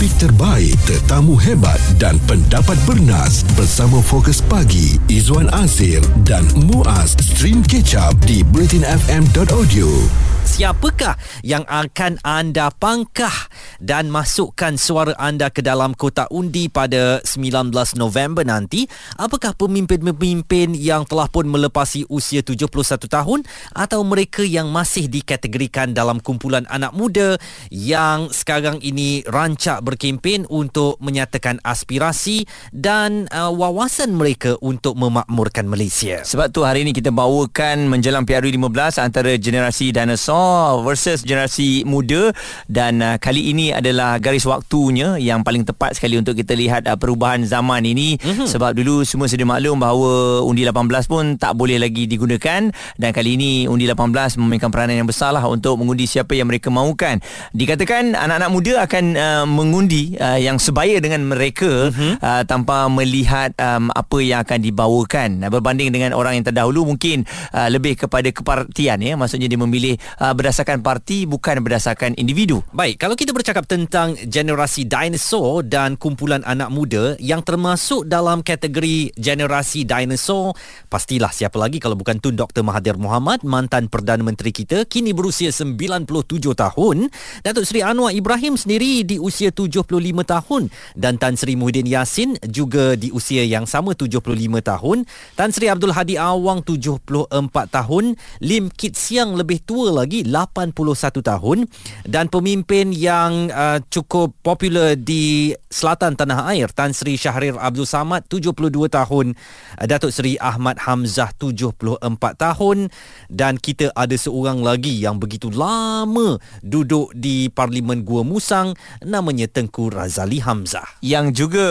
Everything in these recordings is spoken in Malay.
topik terbaik, tetamu hebat dan pendapat bernas. Bersama Fokus Pagi Izwan Azir dan Muaz. Stream Catch Up di bulletinfm.audio siapakah yang akan anda pangkah dan masukkan suara anda ke dalam kotak undi pada 19 November nanti? Apakah pemimpin-pemimpin yang telah pun melepasi usia 71 tahun atau mereka yang masih dikategorikan dalam kumpulan anak muda yang sekarang ini rancak berkempen untuk menyatakan aspirasi dan uh, wawasan mereka untuk memakmurkan Malaysia? Sebab tu hari ini kita bawakan menjelang PRU 15 antara generasi dinosaur versus generasi muda. Dan uh, kali ini adalah garis waktunya yang paling tepat sekali untuk kita lihat uh, perubahan zaman ini. Mm-hmm. sebab dulu semua sedia maklum bahawa undi 18 pun tak boleh lagi digunakan. Dan kali ini undi 18 memainkan peranan yang besar lah untuk mengundi siapa yang mereka mahukan. Dikatakan anak-anak muda akan uh, mengundi uh, yang sebaya dengan mereka mm-hmm. uh, tanpa melihat um, apa yang akan dibawakan. Berbanding dengan orang yang terdahulu mungkin uh, lebih kepada kepartian ya. Maksudnya dia memilih uh, berdasarkan parti bukan berdasarkan individu. Baik, kalau kita bercakap tentang generasi dinosaur dan kumpulan anak muda yang termasuk dalam kategori generasi dinosaur, pastilah siapa lagi kalau bukan Tun Dr. Mahathir Mohamad, mantan Perdana Menteri kita, kini berusia 97 tahun. Datuk Seri Anwar Ibrahim sendiri di usia 75 tahun dan Tan Sri Muhyiddin Yassin juga di usia yang sama 75 tahun. Tan Sri Abdul Hadi Awang 74 tahun, Lim Kit Siang lebih tua lagi 81 tahun dan pemimpin yang uh, cukup popular di selatan tanah air Tan Sri Syahrir Abdul Samad 72 tahun. Uh, Datuk Seri Ahmad Hamzah 74 tahun. Dan kita ada seorang lagi yang begitu lama duduk di Parlimen Gua Musang namanya Tengku Razali Hamzah. Yang juga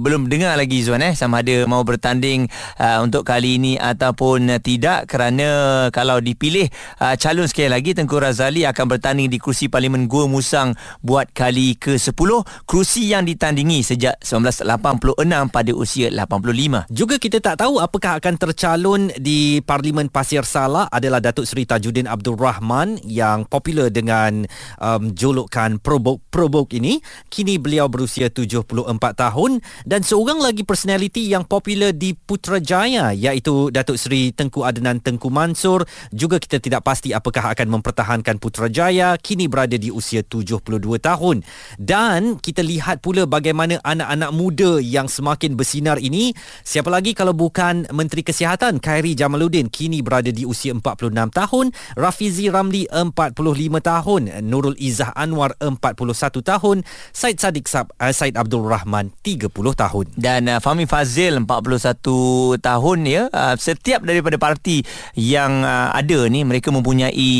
belum dengar lagi Zuan eh sama ada mau bertanding uh, untuk kali ini ataupun tidak kerana kalau dipilih uh, calon sekali lagi Tengku Razali akan bertanding di kursi Parlimen Gua Musang buat kali ke-10 kursi yang ditandingi sejak 1986 pada usia 85 juga kita tak tahu apakah akan tercalon di Parlimen Pasir Sala adalah Datuk Seri Tajuddin Abdul Rahman yang popular dengan um, julukan Probok Probok ini. Kini beliau berusia 74 tahun dan seorang lagi personality yang popular di Putrajaya iaitu Datuk Seri Tengku Adnan Tengku Mansur. Juga kita tidak pasti apakah akan mempertahankan Putrajaya kini berada di usia 72 tahun. Dan kita lihat pula bagaimana anak-anak muda yang semakin bersinar ini. Siapa lagi kalau bukan Menteri Kesihatan Khairi Jamaluddin kini berada di usia 46 tahun. Rafizi Ramli 45 tahun. Nurul Izzah Anwar 41 tahun. Said Sadiq Sab, uh, Said Abdul Rahman 30 tahun. Dan uh, Fahmi Fazil 41 tahun ya. Uh, setiap daripada parti yang uh, ada ni mereka mempunyai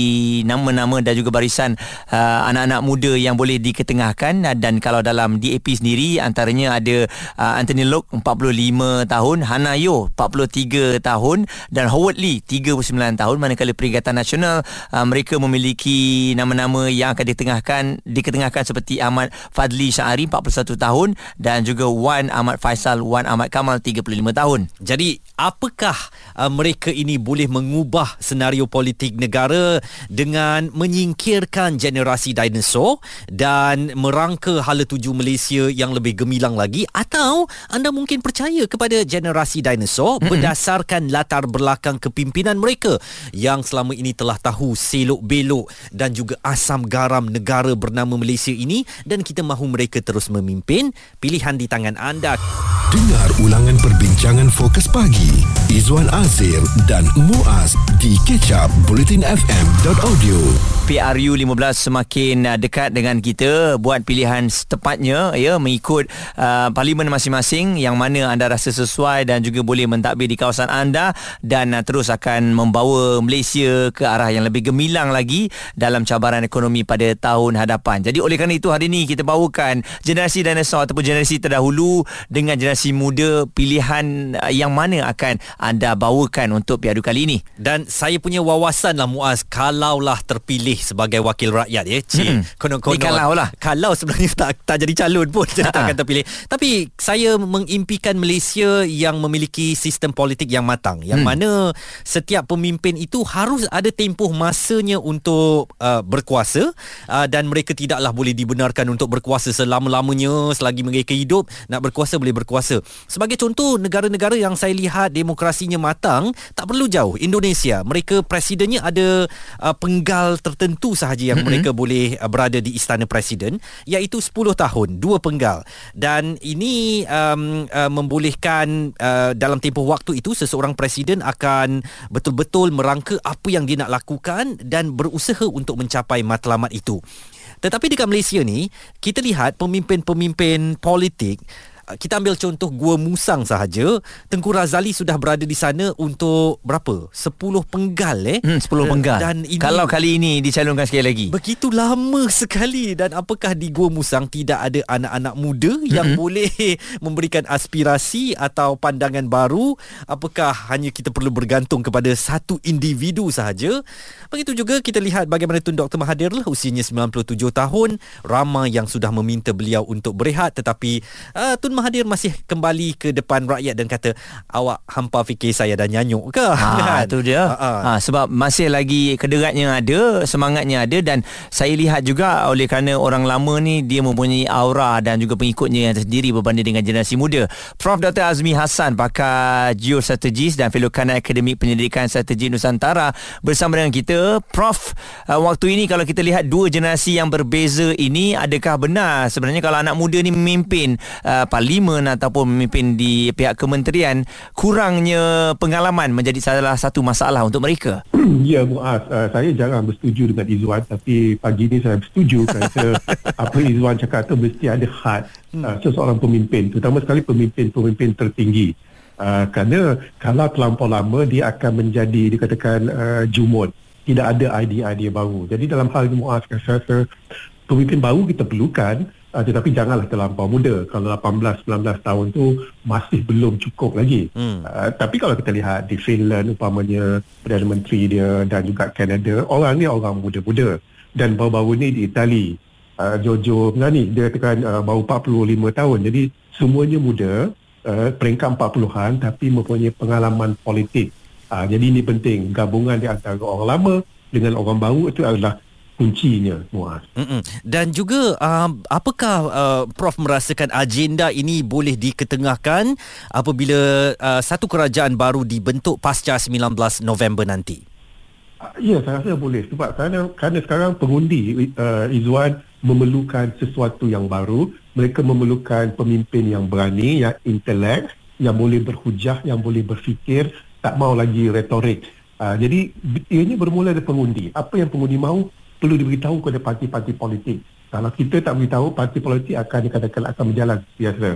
nama-nama dan juga barisan uh, anak-anak muda yang boleh diketengahkan. Uh, dan kalau dalam DAP sendiri antaranya ada uh, Anthony Lok 45 tahun, Hana Yo 43 tahun dan Howard Lee 39 tahun. Manakala Perikatan Nasional uh, mereka memiliki nama-nama yang akan ditengahkan diketengahkan seperti Ahmad Fadli Syahari 41 tahun dan juga Wan Ahmad Faisal Wan Ahmad Kamal 35 tahun. Jadi apakah uh, mereka ini boleh mengubah senario politik negara dengan menyingkirkan generasi dinosaur dan merangka hala tuju Malaysia yang lebih gemilang lagi atau anda mungkin percaya kepada generasi dinosaur mm-hmm. berdasarkan latar belakang kepimpinan mereka yang selama ini telah tahu selok belok dan juga asam garam negara bernama Malaysia ini dan kita mahu mereka terus memimpin. Pilihan di tangan anda. Dengar ulangan perbincangan fokus pagi. Izwan Azir dan Muaz di kecap bulletinfm.audio PRU 15 semakin uh, dekat dengan kita buat pilihan setepatnya ya mengikut uh, parlimen masing-masing yang mana anda rasa sesuai dan juga boleh mentadbir di kawasan anda dan uh, terus akan membawa Malaysia ke arah yang lebih gemilang lagi dalam cabaran ekonomi pada tahun hadapan. Jadi oleh kerana itu hari ini kita bawakan generasi dinosaur ataupun generasi terdahulu dengan generasi muda pilihan uh, yang mana akan anda bawakan untuk PRU kali ini. Dan saya punya wawasan lah Muaz kalaulah terpilih sebagai wakil rakyat ya. Cik, konon-konon. Ni kalau lah. Kalau sebenarnya tak tak jadi calon pun dia tak Ha-ha. akan terpilih. Tapi saya mengimpikan Malaysia yang memiliki sistem politik yang matang yang Hmm. mana setiap pemimpin itu harus ada tempoh masanya untuk uh, berkuasa uh, dan mereka tidaklah boleh dibenarkan untuk berkuasa selama-lamanya selagi mereka hidup nak berkuasa boleh berkuasa. Sebagai contoh negara-negara yang saya lihat demokrasinya matang tak perlu jauh Indonesia mereka presidennya ada uh, penggal tertentu sahaja yang mm-hmm. mereka boleh uh, berada di istana presiden iaitu 10 tahun dua penggal dan ini um, uh, membolehkan uh, dalam tempoh waktu itu seseorang presiden akan betul-betul merangka apa yang dia nak lakukan dan berusaha untuk mencapai matlamat itu tetapi dekat Malaysia ni kita lihat pemimpin-pemimpin politik kita ambil contoh Gua Musang sahaja. Tengku Razali sudah berada di sana untuk berapa? 10 penggal eh? Hmm, 10 penggal. dan ini Kalau kali ini dicalonkan sekali lagi. Begitu lama sekali. Dan apakah di Gua Musang tidak ada anak-anak muda yang mm-hmm. boleh memberikan aspirasi atau pandangan baru? Apakah hanya kita perlu bergantung kepada satu individu sahaja? Begitu juga kita lihat bagaimana Tun Dr Mahathir lah usianya 97 tahun ramai yang sudah meminta beliau untuk berehat. Tetapi uh, Tun Mahathir masih kembali ke depan rakyat dan kata awak hampa fikir saya dah nyanyuk ke Ha, tu dia. Ha, ha. Ha, sebab masih lagi kederatnya ada, semangatnya ada dan saya lihat juga oleh kerana orang lama ni dia mempunyai aura dan juga pengikutnya yang tersendiri berbanding dengan generasi muda. Prof Dr Azmi Hassan pakar geostrategis dan fellow Kanan Akademik Penyelidikan Strategi Nusantara bersama dengan kita. Prof, uh, waktu ini kalau kita lihat dua generasi yang berbeza ini adakah benar sebenarnya kalau anak muda ni memimpin uh, parlimen ataupun memimpin di pihak kementerian kurangnya pengalaman menjadi salah satu masalah untuk mereka. Ya Muaz, uh, saya jarang bersetuju dengan Izzuan tapi pagi ni saya bersetuju kerana apa Izzuan cakap tu mesti ada had uh, seseorang pemimpin terutama sekali pemimpin-pemimpin tertinggi. Uh, kerana kalau terlampau lama dia akan menjadi dikatakan uh, jumud. Tidak ada idea-idea baru. Jadi dalam hal ini Muaz saya rasa pemimpin baru kita perlukan uh, tetapi janganlah terlampau muda. Kalau 18 19 tahun tu masih belum cukup lagi. Hmm. Uh, tapi kalau kita lihat di Finland umpamanya Perdana Menteri dia dan juga Kanada, orang ni orang muda-muda. Dan baru-baru ni di Itali, uh, Giorgio Meloni dia katakan uh, baru 45 tahun. Jadi semuanya muda, uh, peringkat 40-an tapi mempunyai pengalaman politik. Uh, jadi ini penting gabungan di antara orang lama dengan orang baru itu adalah kuncinya Muaz. Mm-mm. Dan juga um, apakah uh, Prof merasakan agenda ini boleh diketengahkan apabila uh, satu kerajaan baru dibentuk pasca 19 November nanti? Ya, saya rasa boleh sebab kerana kerana sekarang pengundi uh, Izwan memerlukan sesuatu yang baru, mereka memerlukan pemimpin yang berani, yang intelek, yang boleh berhujah, yang boleh berfikir, tak mau lagi retorik. Uh, jadi ianya bermula dari pengundi. Apa yang pengundi mahu perlu diberitahu kepada parti-parti politik. Kalau kita tak beritahu, parti politik akan dikatakan akan berjalan biasa.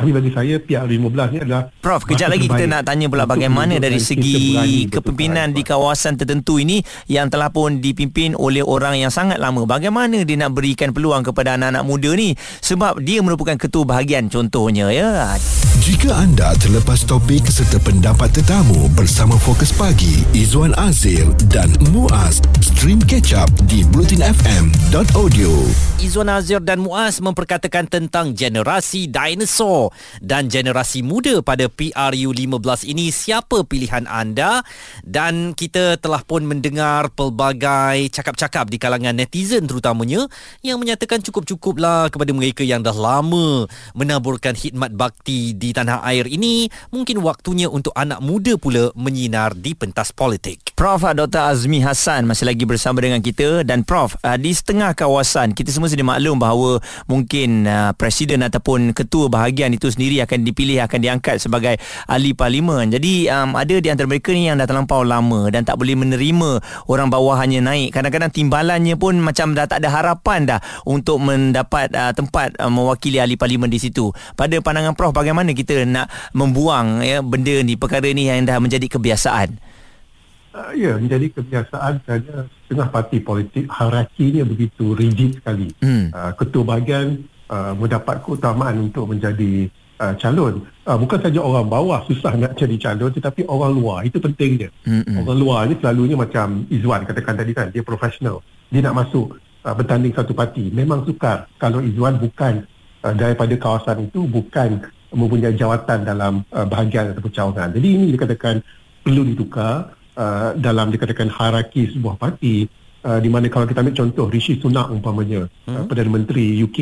Tapi bagi saya PR15 ni adalah Prof, kejap lagi kita nak tanya pula untuk bagaimana dari segi kepimpinan di kawasan tertentu ini yang telah pun dipimpin oleh orang yang sangat lama. Bagaimana dia nak berikan peluang kepada anak-anak muda ni sebab dia merupakan ketua bahagian contohnya ya. Jika anda terlepas topik serta pendapat tetamu bersama Fokus Pagi, Izwan Azir dan Muaz, stream catch up di blutinfm.audio. Izwan Azir dan Muaz memperkatakan tentang generasi dinosaur dan generasi muda pada PRU 15 ini siapa pilihan anda? Dan kita telah pun mendengar pelbagai cakap-cakap di kalangan netizen terutamanya yang menyatakan cukup-cukuplah kepada mereka yang dah lama menaburkan khidmat bakti di tanah air ini. Mungkin waktunya untuk anak muda pula menyinar di pentas politik. Prof Dr Azmi Hassan masih lagi bersama dengan kita. Dan Prof uh, di setengah kawasan kita semua sedia maklum bahawa mungkin uh, presiden ataupun ketua bahagian itu sendiri akan dipilih akan diangkat sebagai ahli parlimen. Jadi um, ada di antara mereka ni yang dah terlampau lama dan tak boleh menerima orang bawahannya naik. Kadang-kadang timbalannya pun macam dah tak ada harapan dah untuk mendapat uh, tempat uh, mewakili ahli parlimen di situ. Pada pandangan Prof bagaimana kita nak membuang ya benda ni perkara ni yang dah menjadi kebiasaan. Uh, ya, menjadi kebiasaan kerana setengah parti politik hierarkinya begitu rigid sekali. Hmm. Uh, ketua bahagian uh, mendapat keutamaan untuk menjadi uh, calon. Uh, bukan saja orang bawah susah nak jadi calon tetapi orang luar itu pentingnya. Mm-mm. Orang luar ni selalunya macam Izwan katakan tadi kan dia profesional. dia nak masuk uh, bertanding satu parti memang sukar kalau Izwan bukan uh, daripada kawasan itu bukan mempunyai jawatan dalam uh, bahagian ataupun cawangan jadi ini dikatakan perlu ditukar uh, dalam dikatakan hierarki sebuah parti uh, di mana kalau kita ambil contoh Rishi Sunak umpamanya hmm. uh, Perdana Menteri UK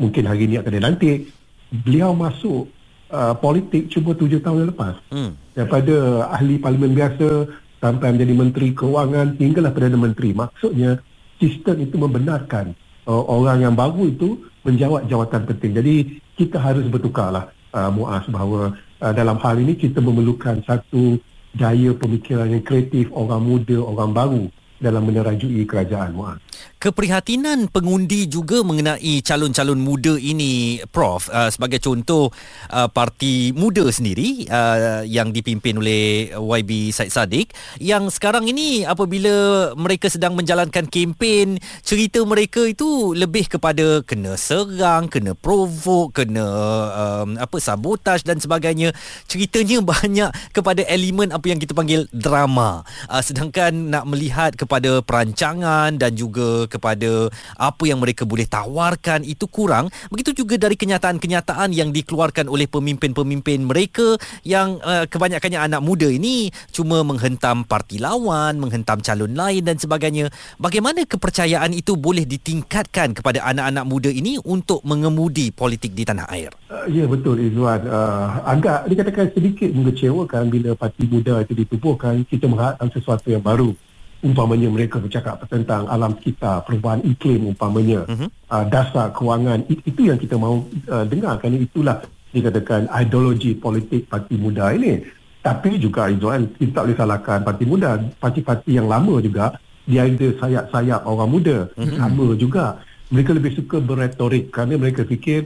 mungkin hari ini akan dilantik. Beliau masuk uh, politik cuma tujuh tahun yang lepas. Hmm. daripada ahli parlimen biasa sampai menjadi menteri keuangan hinggalah Perdana Menteri. Maksudnya sistem itu membenarkan uh, orang yang baru itu menjawat jawatan penting. Jadi kita harus bertukarlah uh, muas bahawa uh, dalam hal ini kita memerlukan satu daya pemikiran yang kreatif orang muda orang baru dalam menerajui kerajaan Muaz. Keprihatinan pengundi juga mengenai calon-calon muda ini Prof uh, sebagai contoh uh, parti muda sendiri uh, yang dipimpin oleh YB Said Saddiq yang sekarang ini apabila mereka sedang menjalankan kempen cerita mereka itu lebih kepada kena serang, kena provok, kena um, apa sabotaj dan sebagainya. Ceritanya banyak kepada elemen apa yang kita panggil drama. Uh, sedangkan nak melihat kepada perancangan dan juga kepada apa yang mereka boleh tawarkan itu kurang. Begitu juga dari kenyataan-kenyataan yang dikeluarkan oleh pemimpin-pemimpin mereka yang uh, kebanyakannya anak muda ini cuma menghentam parti lawan menghentam calon lain dan sebagainya. Bagaimana kepercayaan itu boleh ditingkatkan kepada anak-anak muda ini untuk mengemudi politik di tanah air? Uh, ya betul Izwan uh, agak dikatakan sedikit mengecewakan bila parti muda itu ditubuhkan. Kita mengharapkan sesuatu yang baru umpamanya mereka bercakap tentang alam sekitar, perubahan iklim umpamanya, uh-huh. uh, dasar kewangan, itu yang kita mahu uh, dengar kerana itulah dikatakan ideologi politik parti muda ini. Tapi juga Izzuan, kita tak boleh salahkan parti muda, parti-parti yang lama juga, dia ada sayap-sayap orang muda, uh-huh. sama juga. Mereka lebih suka berretorik kerana mereka fikir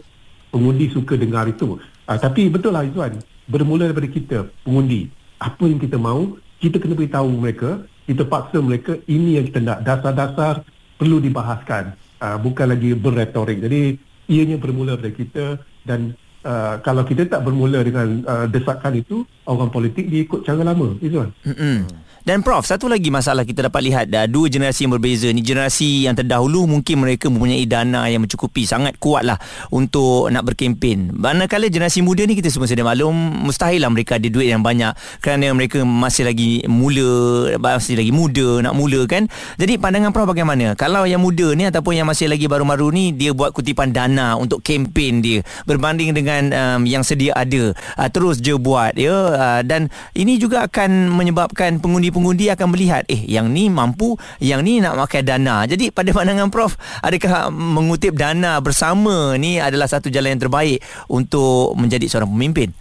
pengundi suka dengar itu. Uh, tapi betul lah Izzuan, bermula daripada kita, pengundi. Apa yang kita mahu, kita kena beritahu mereka kita paksa mereka. Ini yang kita nak. Dasar-dasar perlu dibahaskan. Uh, bukan lagi berretorik. Jadi ianya bermula dari kita dan uh, kalau kita tak bermula dengan uh, desakan itu orang politik dia ikut cara lama. Kan? Mm-hmm. Dan Prof, satu lagi masalah kita dapat lihat dah dua generasi yang berbeza. Ni generasi yang terdahulu mungkin mereka mempunyai dana yang mencukupi, sangat kuatlah untuk nak berkempen. Manakala generasi muda ni kita semua sedia maklum, mustahil lah mereka ada duit yang banyak kerana mereka masih lagi mula, masih lagi muda nak mula kan. Jadi pandangan Prof bagaimana? Kalau yang muda ni ataupun yang masih lagi baru-baru ni dia buat kutipan dana untuk kempen dia berbanding dengan um, yang sedia ada. Uh, terus je buat ya uh, dan ini juga akan menyebabkan pengundi pengundi akan melihat eh yang ni mampu yang ni nak makan dana. Jadi pada pandangan prof adakah mengutip dana bersama ni adalah satu jalan yang terbaik untuk menjadi seorang pemimpin?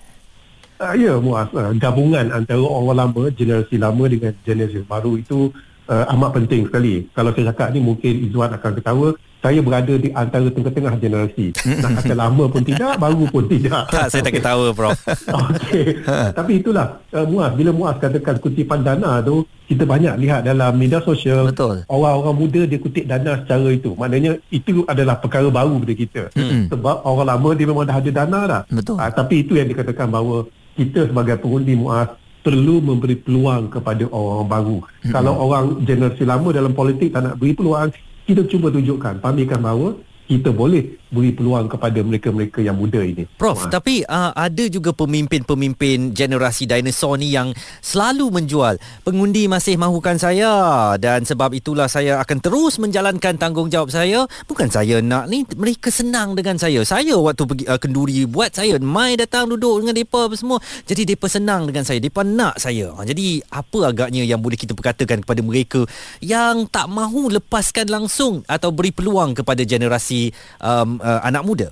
Uh, ya muas uh, gabungan antara orang lama generasi lama dengan generasi baru itu uh, amat penting sekali kalau saya cakap ni mungkin Izwan akan ketawa saya berada di antara tengah-tengah generasi. Nak kata lama pun tidak, baru pun tidak. Tak, saya tak ketawa, Prof. Okey. Tapi itulah, uh, Muaz, bila Muaz katakan kutipan dana tu, kita banyak lihat dalam media sosial. Betul. Orang-orang muda dia kutip dana secara itu. Maknanya itu adalah perkara baru pada kita. Hmm. Sebab orang lama dia memang dah ada dana dah. Betul. Uh, tapi itu yang dikatakan bahawa kita sebagai pengundi Muaz perlu memberi peluang kepada orang-orang baru. Hmm. Kalau orang generasi lama dalam politik tak nak beri peluang, kita cuba tunjukkan pamerkan bahawa kita boleh beri peluang kepada mereka-mereka yang muda ini. Prof, ha. tapi uh, ada juga pemimpin-pemimpin generasi dinosaur ni yang selalu menjual pengundi masih mahukan saya dan sebab itulah saya akan terus menjalankan tanggungjawab saya. Bukan saya nak ni, mereka senang dengan saya. Saya waktu pergi uh, kenduri buat saya mai datang duduk dengan depa semua. Jadi depa senang dengan saya, depa nak saya. Ha, jadi apa agaknya yang boleh kita perkatakan kepada mereka yang tak mahu lepaskan langsung atau beri peluang kepada generasi um, uh, anak muda?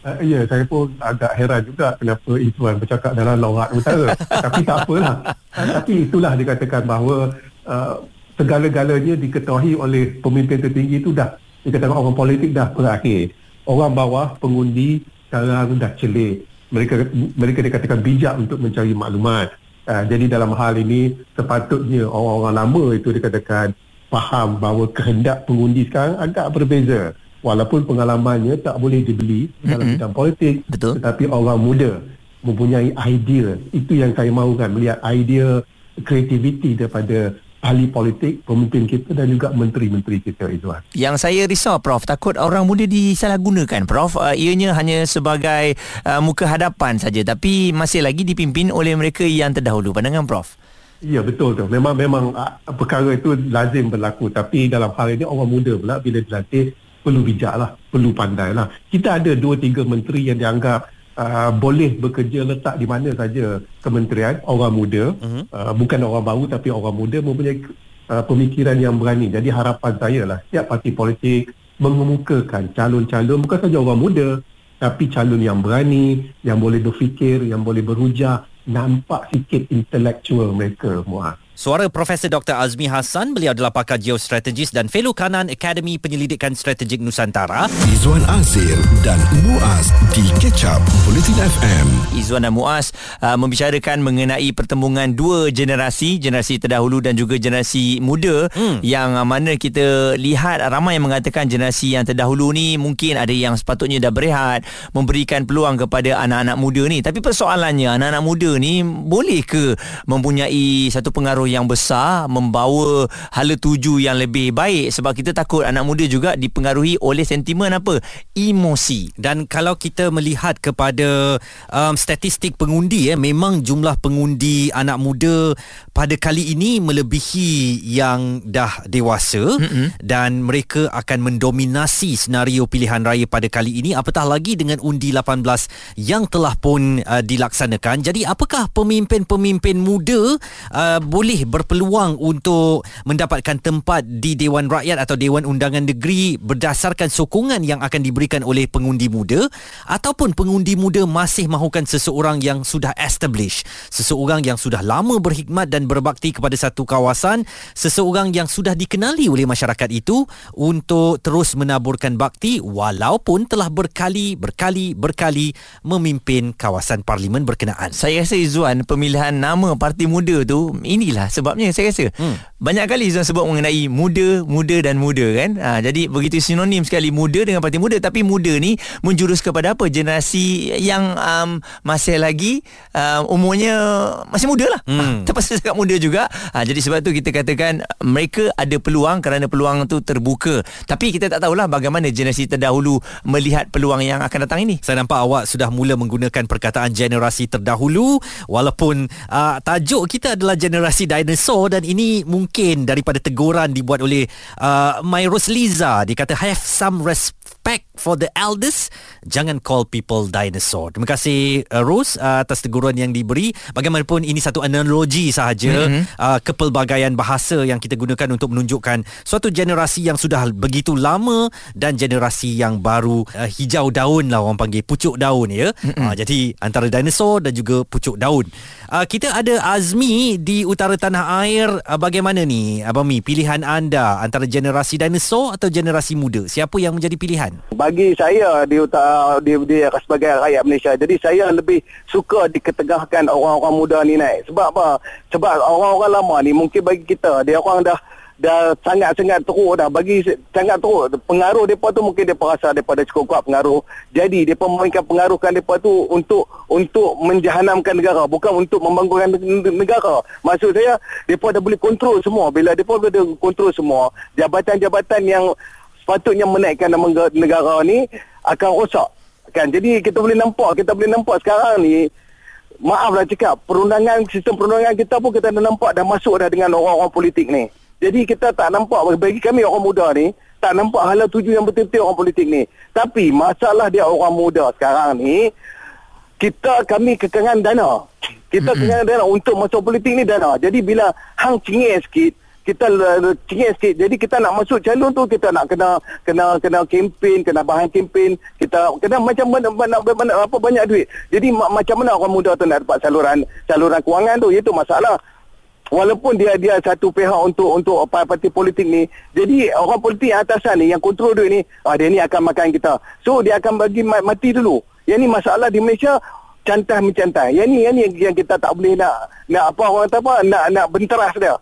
Uh, ya, saya pun agak heran juga kenapa Izzuan bercakap dalam lorat utara. tapi tak apalah. Uh, tapi itulah dikatakan bahawa uh, segala-galanya diketahui oleh pemimpin tertinggi itu dah dikatakan orang politik dah berakhir. Orang bawah, pengundi sekarang dah celik. Mereka mereka dikatakan bijak untuk mencari maklumat. Uh, jadi dalam hal ini sepatutnya orang-orang lama itu dikatakan faham bahawa kehendak pengundi sekarang agak berbeza walaupun pengalamannya tak boleh dibeli dalam mm-hmm. bidang politik Betul. tetapi orang muda mempunyai idea itu yang saya mahukan melihat idea kreativiti daripada ahli politik, pemimpin kita dan juga menteri-menteri kita Izwan. Yang saya risau Prof takut orang muda disalahgunakan Prof uh, ianya hanya sebagai uh, muka hadapan saja tapi masih lagi dipimpin oleh mereka yang terdahulu pandangan Prof. Ya betul tu. Memang memang uh, perkara itu lazim berlaku tapi dalam hal ini orang muda pula bila dilatih perlu bijak lah, perlu pandai lah. Kita ada dua tiga menteri yang dianggap uh, boleh bekerja letak di mana saja kementerian orang muda uh-huh. uh, bukan orang baru tapi orang muda mempunyai uh, pemikiran yang berani jadi harapan saya lah setiap parti politik mengemukakan calon-calon bukan saja orang muda tapi calon yang berani yang boleh berfikir yang boleh berhujah nampak sikit intelektual mereka Muaz Suara Profesor Dr. Azmi Hassan, beliau adalah pakar geostrategis dan fellow kanan Akademi Penyelidikan Strategik Nusantara. Izwan Azir dan Muaz di Catch Up Bulletin FM. Izwan dan Muaz uh, membicarakan mengenai pertembungan dua generasi, generasi terdahulu dan juga generasi muda hmm. yang uh, mana kita lihat ramai yang mengatakan generasi yang terdahulu ni mungkin ada yang sepatutnya dah berehat, memberikan peluang kepada anak-anak muda ni. Tapi persoalannya anak-anak muda ni boleh ke mempunyai satu pengaruh yang besar membawa hala tuju yang lebih baik sebab kita takut anak muda juga dipengaruhi oleh sentimen apa? Emosi. Dan kalau kita melihat kepada um, statistik pengundi ya memang jumlah pengundi anak muda pada kali ini melebihi yang dah dewasa mm-hmm. dan mereka akan mendominasi senario pilihan raya pada kali ini apatah lagi dengan undi 18 yang telah pun uh, dilaksanakan. Jadi apakah pemimpin-pemimpin muda uh, boleh boleh berpeluang untuk mendapatkan tempat di Dewan Rakyat atau Dewan Undangan Negeri berdasarkan sokongan yang akan diberikan oleh pengundi muda ataupun pengundi muda masih mahukan seseorang yang sudah established, seseorang yang sudah lama berkhidmat dan berbakti kepada satu kawasan, seseorang yang sudah dikenali oleh masyarakat itu untuk terus menaburkan bakti walaupun telah berkali berkali berkali memimpin kawasan parlimen berkenaan. Saya rasa Izzuan pemilihan nama parti muda tu inilah sebabnya saya rasa hmm. banyak kali Izzuan sebut mengenai muda muda dan muda kan? Ha, jadi begitu sinonim sekali muda dengan parti muda tapi muda ni menjurus kepada apa? Generasi yang um, masih lagi um, umurnya masih muda lah. Hmm. ha, terpaksa cakap muda juga. Ha, jadi sebab tu kita katakan mereka ada peluang kerana peluang tu terbuka. Tapi kita tak tahulah bagaimana generasi terdahulu melihat peluang yang akan datang ini. Saya nampak awak sudah mula menggunakan perkataan generasi terdahulu. Walaupun uh, tajuk kita adalah generasi dinosaur dan ini mungkin daripada teguran dibuat oleh uh, My Rosliza. Dia kata have some respect for the elders. Jangan call people dinosaur. Terima kasih uh, Rose uh, atas teguran yang diberi. Bagaimanapun ini satu analogi sahaja mm-hmm. uh, kepelbagaian bahasa yang kita gunakan untuk menunjukkan suatu generasi yang sudah begitu lama dan generasi yang baru uh, hijau daun lah orang panggil pucuk daun ya. Mm-hmm. uh, jadi antara dinosaur dan juga pucuk daun. Uh, kita ada Azmi di utara tanah air uh, bagaimana ni Abang Mi? Pilihan anda antara generasi dinosaur atau generasi muda? Siapa yang menjadi pilihan? Bagi saya di utara di, di sebagai rakyat Malaysia jadi saya lebih suka diketengahkan orang-orang muda ni naik. Sebab apa? Sebab orang-orang lama ni mungkin bagi kita dia orang dah dah sangat-sangat teruk dah. Bagi sangat teruk. Pengaruh depa tu mungkin depa rasa depa cukup kuat pengaruh. Jadi depa memainkan pengaruhkan depa tu untuk untuk menjahanamkan negara. Bukan untuk membangunkan negara. Maksud saya depa dah boleh kontrol semua. Bila depa dah kontrol semua jabatan-jabatan yang sepatutnya menaikkan nama negara ni akan rosak. Kan? Jadi kita boleh nampak kita boleh nampak sekarang ni maaflah cakap perundangan sistem perundangan kita pun kita dah nampak dah masuk dah dengan orang-orang politik ni jadi kita tak nampak bagi kami orang muda ni tak nampak hala tuju yang betul-betul orang politik ni. Tapi masalah dia orang muda sekarang ni kita kami kekangan dana. Kita mm-hmm. kekangan dana untuk masuk politik ni dana. Jadi bila hang cingir sikit kita cingir sikit. Jadi kita nak masuk calon tu kita nak kena kena kena kempen, kena bahan kempen, kita kena macam mana, mana, mana apa banyak duit. Jadi macam mana orang muda tu nak dapat saluran saluran kewangan tu? Itu masalah walaupun dia dia satu pihak untuk untuk parti politik ni jadi orang politik atasan ni yang kontrol duit ni ah dia ni akan makan kita so dia akan bagi mati dulu yang ni masalah di Malaysia cantai mencantai yang ni yang ni yang kita tak boleh nak nak apa orang kata apa nak nak benteras dia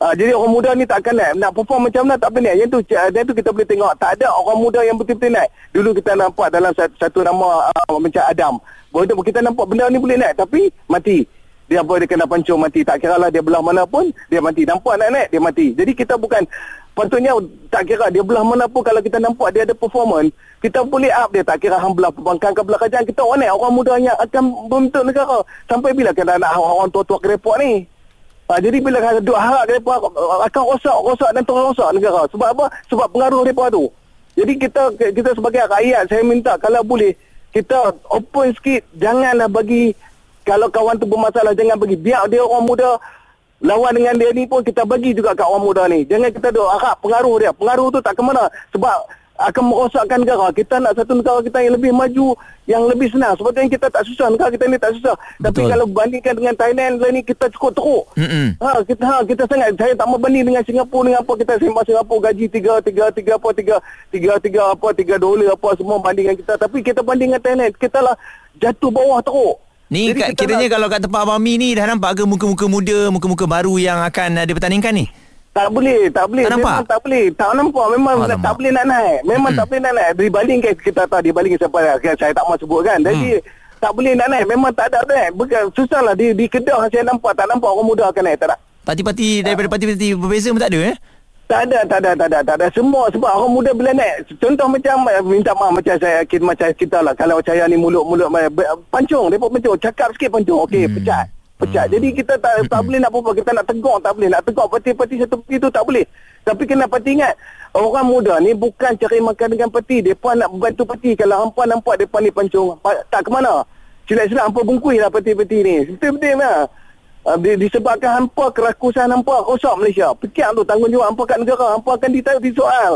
Ah, jadi orang muda ni tak akan naik. Nak perform macam mana tak boleh naik. Yang tu, yang tu kita boleh tengok. Tak ada orang muda yang betul-betul naik. Dulu kita nampak dalam satu, satu nama uh, macam Adam. Bahawa kita nampak benda ni boleh naik. Tapi mati dia dia kena pancung mati. Tak kira lah dia belah mana pun dia mati. Nampak naik-naik dia mati. Jadi kita bukan patutnya tak kira dia belah mana pun kalau kita nampak dia ada performance kita boleh up dia. Tak kira hang belah perbankan ke belah kerajaan. Kita on orang muda yang akan membentuk negara. Sampai bila kita nak orang tua-tua kerepot ni? Ha, jadi bila duk harap mereka akan rosak, rosak dan terus rosak negara. Sebab apa? Sebab pengaruh mereka tu. Jadi kita kita sebagai rakyat, saya minta kalau boleh, kita open sikit. Janganlah bagi kalau kawan tu bermasalah jangan bagi biar dia orang muda lawan dengan dia ni pun kita bagi juga kat orang muda ni jangan kita duk harap pengaruh dia pengaruh tu tak ke mana sebab akan merosakkan negara. Kita nak satu negara kita yang lebih maju, yang lebih senang. Sebetulnya kita tak susah, negara kita ni tak susah. Betul. Tapi kalau bandingkan dengan Thailand ni kita cukup teruk. Ha, kita ha, kita sangat saya tak mau banding dengan Singapura dengan apa kita sembang Singapura gaji 3 3 3 apa 3 3 3 apa 3 dolar apa semua bandingkan kita. Tapi kita banding dengan Thailand, kita lah jatuh bawah teruk. Ni Jadi kiranya nak, kalau kat tempat Abang Mi ni dah nampak ke muka-muka muda, muka-muka baru yang akan uh, dipertandingkan ni? Tak boleh, tak boleh. Tak nampak? Memang tak boleh. Tak nampak. Memang oh, tak boleh nak naik. Memang hmm. tak boleh nak naik. Dibandingkan kita tahu, dibandingkan siapa okay, saya tak mau sebut kan. Jadi, hmm. tak boleh nak naik. Memang tak ada naik. Bukan, susah lah. Di, di Kedah saya nampak, tak nampak orang muda akan naik. Tak ada. Parti-parti daripada parti-parti berbeza pun tak ada eh? Tak ada, tak ada, tak ada, tak ada. Semua sebab orang muda bila naik. Contoh macam, eh, minta maaf macam saya, kita, macam kita lah. Kalau saya ni mulut-mulut, pancung. Dia pun pancung. Cakap sikit pancung. Okey, hmm. pecat pecat. Hmm. Jadi kita tak tak hmm. boleh nak apa kita nak tegur tak boleh nak tegur parti-parti satu parti tu tak boleh. Tapi kena parti ingat orang muda ni bukan cari makan dengan parti, depa nak bantu parti. Kalau hangpa nampak depa ni pancung tak ke mana. Silap-silap hangpa bungkui lah parti-parti ni. Betul-betul lah. Uh, disebabkan hampa kerakusan hampa rosak Malaysia. Fikir tu tanggungjawab hampa kat negara. Hampa akan ditanya soal.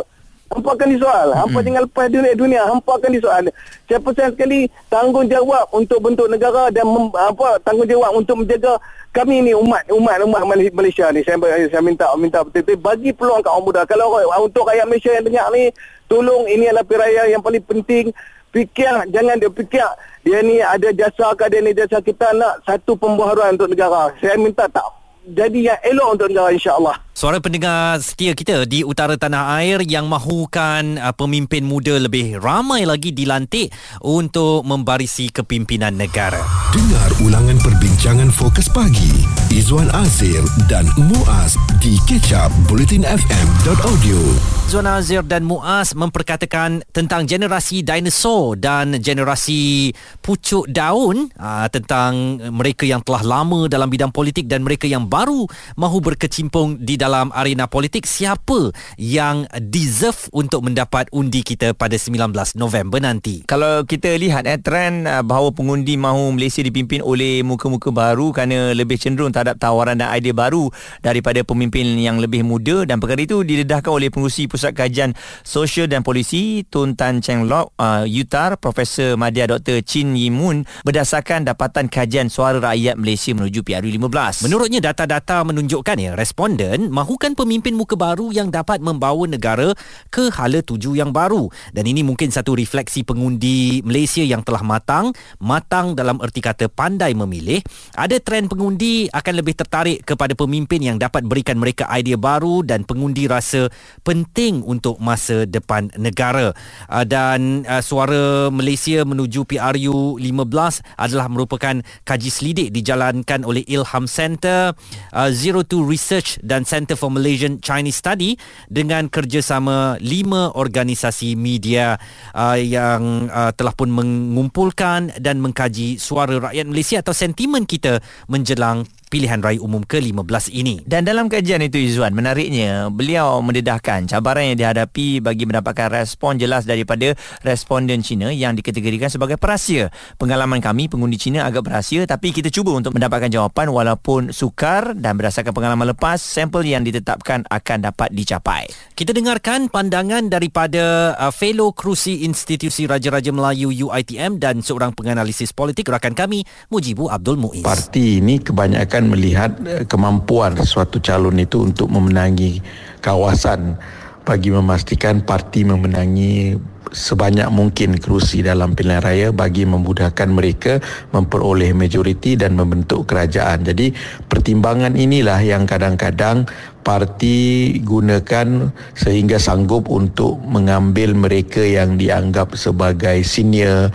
Hampa akan disoal. Hampa hmm. jangan lepas dunia dunia. Hampa akan disoal. Saya pesan sekali tanggungjawab untuk bentuk negara dan mem, apa tanggungjawab untuk menjaga kami ni umat umat umat Malaysia ni. Saya saya minta minta betul-betul bagi peluang kat orang muda. Kalau untuk rakyat Malaysia yang dengar ni, tolong ini adalah perayaan yang paling penting. Fikir jangan dia fikir dia ni ada jasa ke dia ni jasa kita nak satu pembaharuan untuk negara. Saya minta tak jadi yang elok untuk negara insya-Allah. Suara pendengar setia kita di utara tanah air yang mahukan uh, pemimpin muda lebih ramai lagi dilantik untuk membarisi kepimpinan negara. Dengar ulangan perbincangan fokus pagi Izwan Azir dan Muaz di kecap bulletinfm.audio. Izwan Azir dan Muaz memperkatakan tentang generasi dinosaur dan generasi pucuk daun uh, tentang mereka yang telah lama dalam bidang politik dan mereka yang baru mahu berkecimpung di dalam arena politik siapa yang deserve untuk mendapat undi kita pada 19 November nanti kalau kita lihat eh trend uh, bahawa pengundi mahu Malaysia dipimpin oleh muka-muka baru kerana lebih cenderung terhadap tawaran dan idea baru daripada pemimpin yang lebih muda dan perkara itu didedahkan oleh pengurusi Pusat Kajian Sosial dan Polisi Tun Tan Cheng Lok uh, UTAR Profesor Madya Dr. Chin Yimun berdasarkan dapatan kajian suara rakyat Malaysia menuju PRU 15 menurutnya data-data menunjukkan ya responden mahukan pemimpin muka baru yang dapat membawa negara ke hala tuju yang baru. Dan ini mungkin satu refleksi pengundi Malaysia yang telah matang matang dalam erti kata pandai memilih. Ada trend pengundi akan lebih tertarik kepada pemimpin yang dapat berikan mereka idea baru dan pengundi rasa penting untuk masa depan negara. Ah, dan ah, suara Malaysia menuju PRU 15 adalah merupakan kaji selidik dijalankan oleh Ilham Center uh, Zero to Research dan Center for Malaysian Chinese Study dengan kerjasama lima organisasi media uh, yang uh, telah pun mengumpulkan dan mengkaji suara rakyat Malaysia atau sentimen kita menjelang pilihan raya umum ke-15 ini. Dan dalam kajian itu Izzuan, menariknya beliau mendedahkan cabaran yang dihadapi bagi mendapatkan respon jelas daripada responden Cina yang dikategorikan sebagai perahsia. Pengalaman kami pengundi Cina agak berahsia tapi kita cuba untuk mendapatkan jawapan walaupun sukar dan berdasarkan pengalaman lepas, sampel yang ditetapkan akan dapat dicapai. Kita dengarkan pandangan daripada uh, fellow kerusi Institusi Raja-Raja Melayu UITM dan seorang penganalisis politik rakan kami Mujibu Abdul Muiz. Parti ini kebanyakan akan melihat eh, kemampuan suatu calon itu untuk memenangi kawasan bagi memastikan parti memenangi sebanyak mungkin kerusi dalam pilihan raya bagi memudahkan mereka memperoleh majoriti dan membentuk kerajaan. Jadi pertimbangan inilah yang kadang-kadang parti gunakan sehingga sanggup untuk mengambil mereka yang dianggap sebagai senior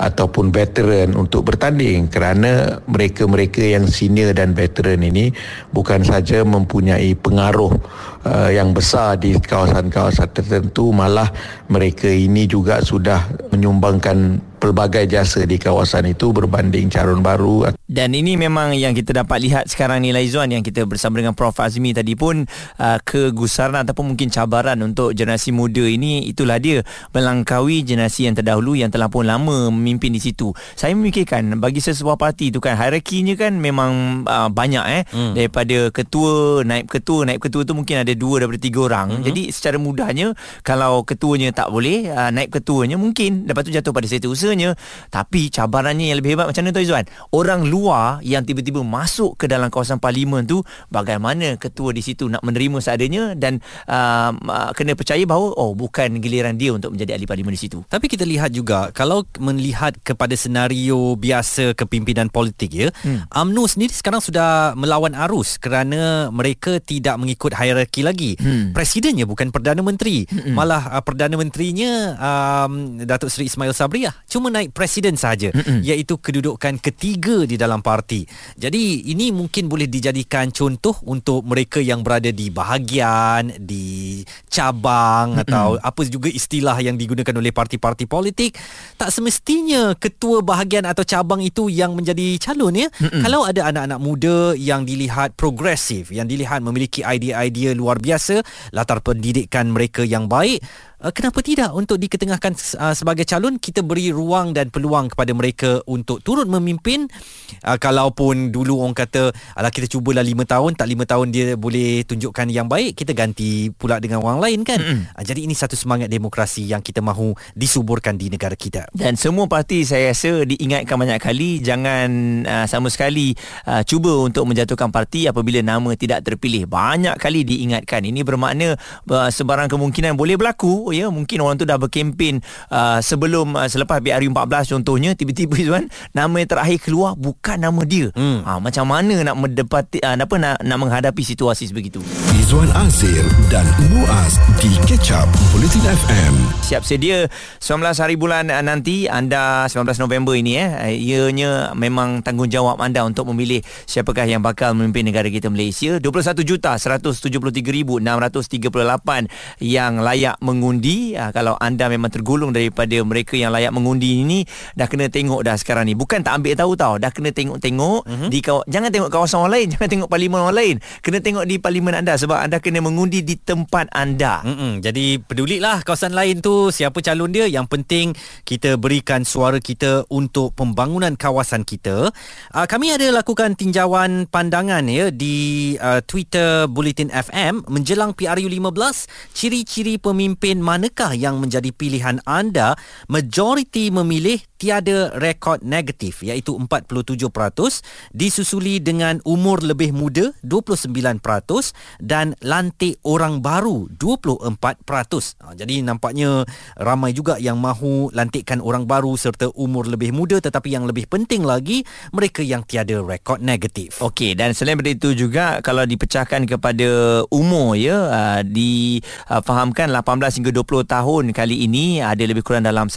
ataupun veteran untuk bertanding. Kerana mereka-mereka yang senior dan veteran ini bukan saja mempunyai pengaruh uh, yang besar di kawasan-kawasan tertentu malah mereka ini juga sudah menyumbangkan pelbagai jasa di kawasan itu berbanding calon baru. Dan ini memang yang kita dapat lihat sekarang ni Laizwan yang kita bersama dengan Prof Azmi tadi pun uh, kegusaran ataupun mungkin cabaran untuk generasi muda ini itulah dia melangkaui generasi yang terdahulu yang telah pun lama memimpin di situ. Saya memikirkan bagi sesebuah parti itu kan hierarkinya kan memang uh, banyak eh hmm. daripada ketua naib ketua naib ketua tu mungkin ada dua daripada tiga orang. Hmm. Jadi secara mudahnya kalau ketuanya tak boleh uh, naib ketuanya mungkin lepas tu jatuh pada setiausaha rasanya tapi cabarannya yang lebih hebat macam mana tu Izzuan orang luar yang tiba-tiba masuk ke dalam kawasan parlimen tu bagaimana ketua di situ nak menerima seadanya dan uh, kena percaya bahawa oh bukan giliran dia untuk menjadi ahli parlimen di situ tapi kita lihat juga kalau melihat kepada senario biasa kepimpinan politik ya hmm. UMNO sendiri sekarang sudah melawan arus kerana mereka tidak mengikut hierarki lagi hmm. presidennya bukan perdana menteri hmm. malah uh, perdana menterinya um, Datuk Seri Ismail Sabri lah cuma naik presiden saja iaitu kedudukan ketiga di dalam parti. Jadi ini mungkin boleh dijadikan contoh untuk mereka yang berada di bahagian, di cabang Mm-mm. atau apa juga istilah yang digunakan oleh parti-parti politik, tak semestinya ketua bahagian atau cabang itu yang menjadi calon ya. Mm-mm. Kalau ada anak-anak muda yang dilihat progresif, yang dilihat memiliki idea-idea luar biasa, latar pendidikan mereka yang baik, uh, kenapa tidak untuk diketengahkan uh, sebagai calon kita beri ruang dan peluang kepada mereka untuk turut memimpin. Uh, kalaupun dulu orang kata ala kita cubalah 5 tahun tak 5 tahun dia boleh tunjukkan yang baik kita ganti pula dengan orang lain kan? Uh, jadi ini satu semangat demokrasi yang kita mahu disuburkan di negara kita. Dan semua parti saya rasa diingatkan banyak kali jangan uh, sama sekali uh, cuba untuk menjatuhkan parti apabila nama tidak terpilih. Banyak kali diingatkan. Ini bermakna uh, sebarang kemungkinan boleh berlaku ya? Mungkin orang tu dah berkempen uh, sebelum uh, selepas BRU 14 contohnya tiba-tiba tuan nama yang terakhir keluar bukan nama dia. Hmm. ha, macam mana nak mendapati uh, apa nak nak menghadapi situasi sebegitu? Izwan Azir dan Muaz di Catch Up Bulletin FM siap sedia 19 hari bulan uh, nanti. Anda 19 November ini eh. Ianya memang tanggungjawab anda untuk memilih siapakah yang bakal memimpin negara kita Malaysia. 21 juta 173,638 yang layak mengundi mengundi. Uh, kalau anda memang tergolong daripada mereka yang layak mengundi ini dah kena tengok dah sekarang ni. Bukan tak ambil tahu tau. Dah kena tengok-tengok uh-huh. di kaw- jangan tengok kawasan orang lain jangan tengok parlimen orang lain. Kena tengok di parlimen anda sebab anda kena mengundi di tempat anda. Uh-huh. jadi pedulilah kawasan lain tu siapa calon dia. Yang penting kita berikan suara kita untuk pembangunan kawasan kita. Uh, kami ada lakukan tinjauan pandangan ya di uh, Twitter Bulletin FM menjelang PRU 15 ciri-ciri pemimpin manakah yang menjadi pilihan anda? Majoriti memilih tiada rekod negatif iaitu 47% disusuli dengan umur lebih muda 29% dan lantik orang baru 24%. Ha, jadi nampaknya ramai juga yang mahu lantikkan orang baru serta umur lebih muda tetapi yang lebih penting lagi mereka yang tiada rekod negatif. Okey dan selain daripada itu juga kalau dipecahkan kepada umur ya uh, difahamkan 18 hingga 20 tahun kali ini ada lebih kurang dalam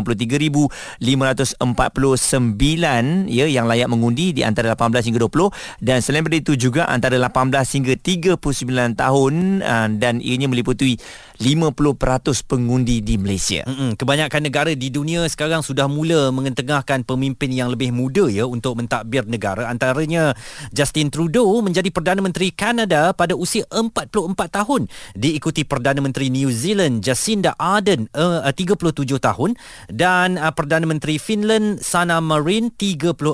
1,393,549 ya yang layak mengundi di antara 18 hingga 20 dan selain daripada itu juga antara 18 hingga 39 tahun uh, dan ianya meliputi 50% pengundi di Malaysia. Mm-mm. Kebanyakan negara di dunia sekarang sudah mula mengetengahkan pemimpin yang lebih muda ya untuk mentadbir negara. Antaranya Justin Trudeau menjadi Perdana Menteri Kanada pada usia 44 tahun diikuti Perdana Menteri New Zealand Jacinda Ardern uh, 37 tahun dan uh, Perdana Menteri Finland Sanna Marin 34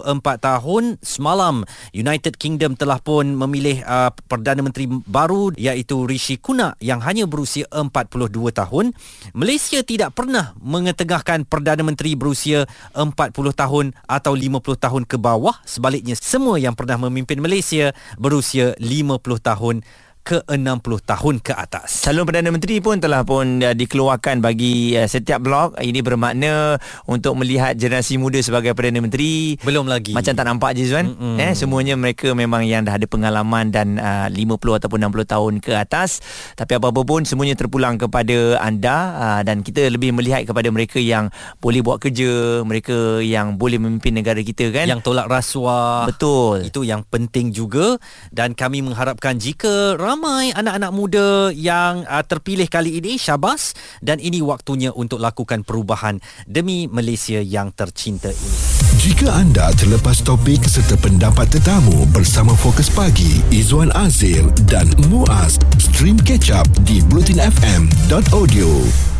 tahun. Semalam United Kingdom telah pun memilih uh, Perdana Menteri baru iaitu Rishi Sunak yang hanya berusia 42 tahun. Malaysia tidak pernah mengetengahkan Perdana Menteri berusia 40 tahun atau 50 tahun ke bawah. Sebaliknya, semua yang pernah memimpin Malaysia berusia 50 tahun ke 60 tahun ke atas. Calon Perdana Menteri pun telah pun uh, dikeluarkan bagi uh, setiap blok. Ini bermakna untuk melihat generasi muda sebagai Perdana Menteri. Belum lagi. Macam tak nampak je Zuan. Mm-mm. Eh semuanya mereka memang yang dah ada pengalaman dan uh, 50 ataupun 60 tahun ke atas. Tapi apa-apa pun semuanya terpulang kepada anda uh, dan kita lebih melihat kepada mereka yang boleh buat kerja, mereka yang boleh memimpin negara kita kan. Yang tolak rasuah. Betul. Itu yang penting juga dan kami mengharapkan jika ramai anak-anak muda yang uh, terpilih kali ini syabas dan ini waktunya untuk lakukan perubahan demi Malaysia yang tercinta ini. Jika anda terlepas topik serta pendapat tetamu bersama Fokus Pagi, Izwan Azil dan Muaz, stream catch up di blutinfm.audio.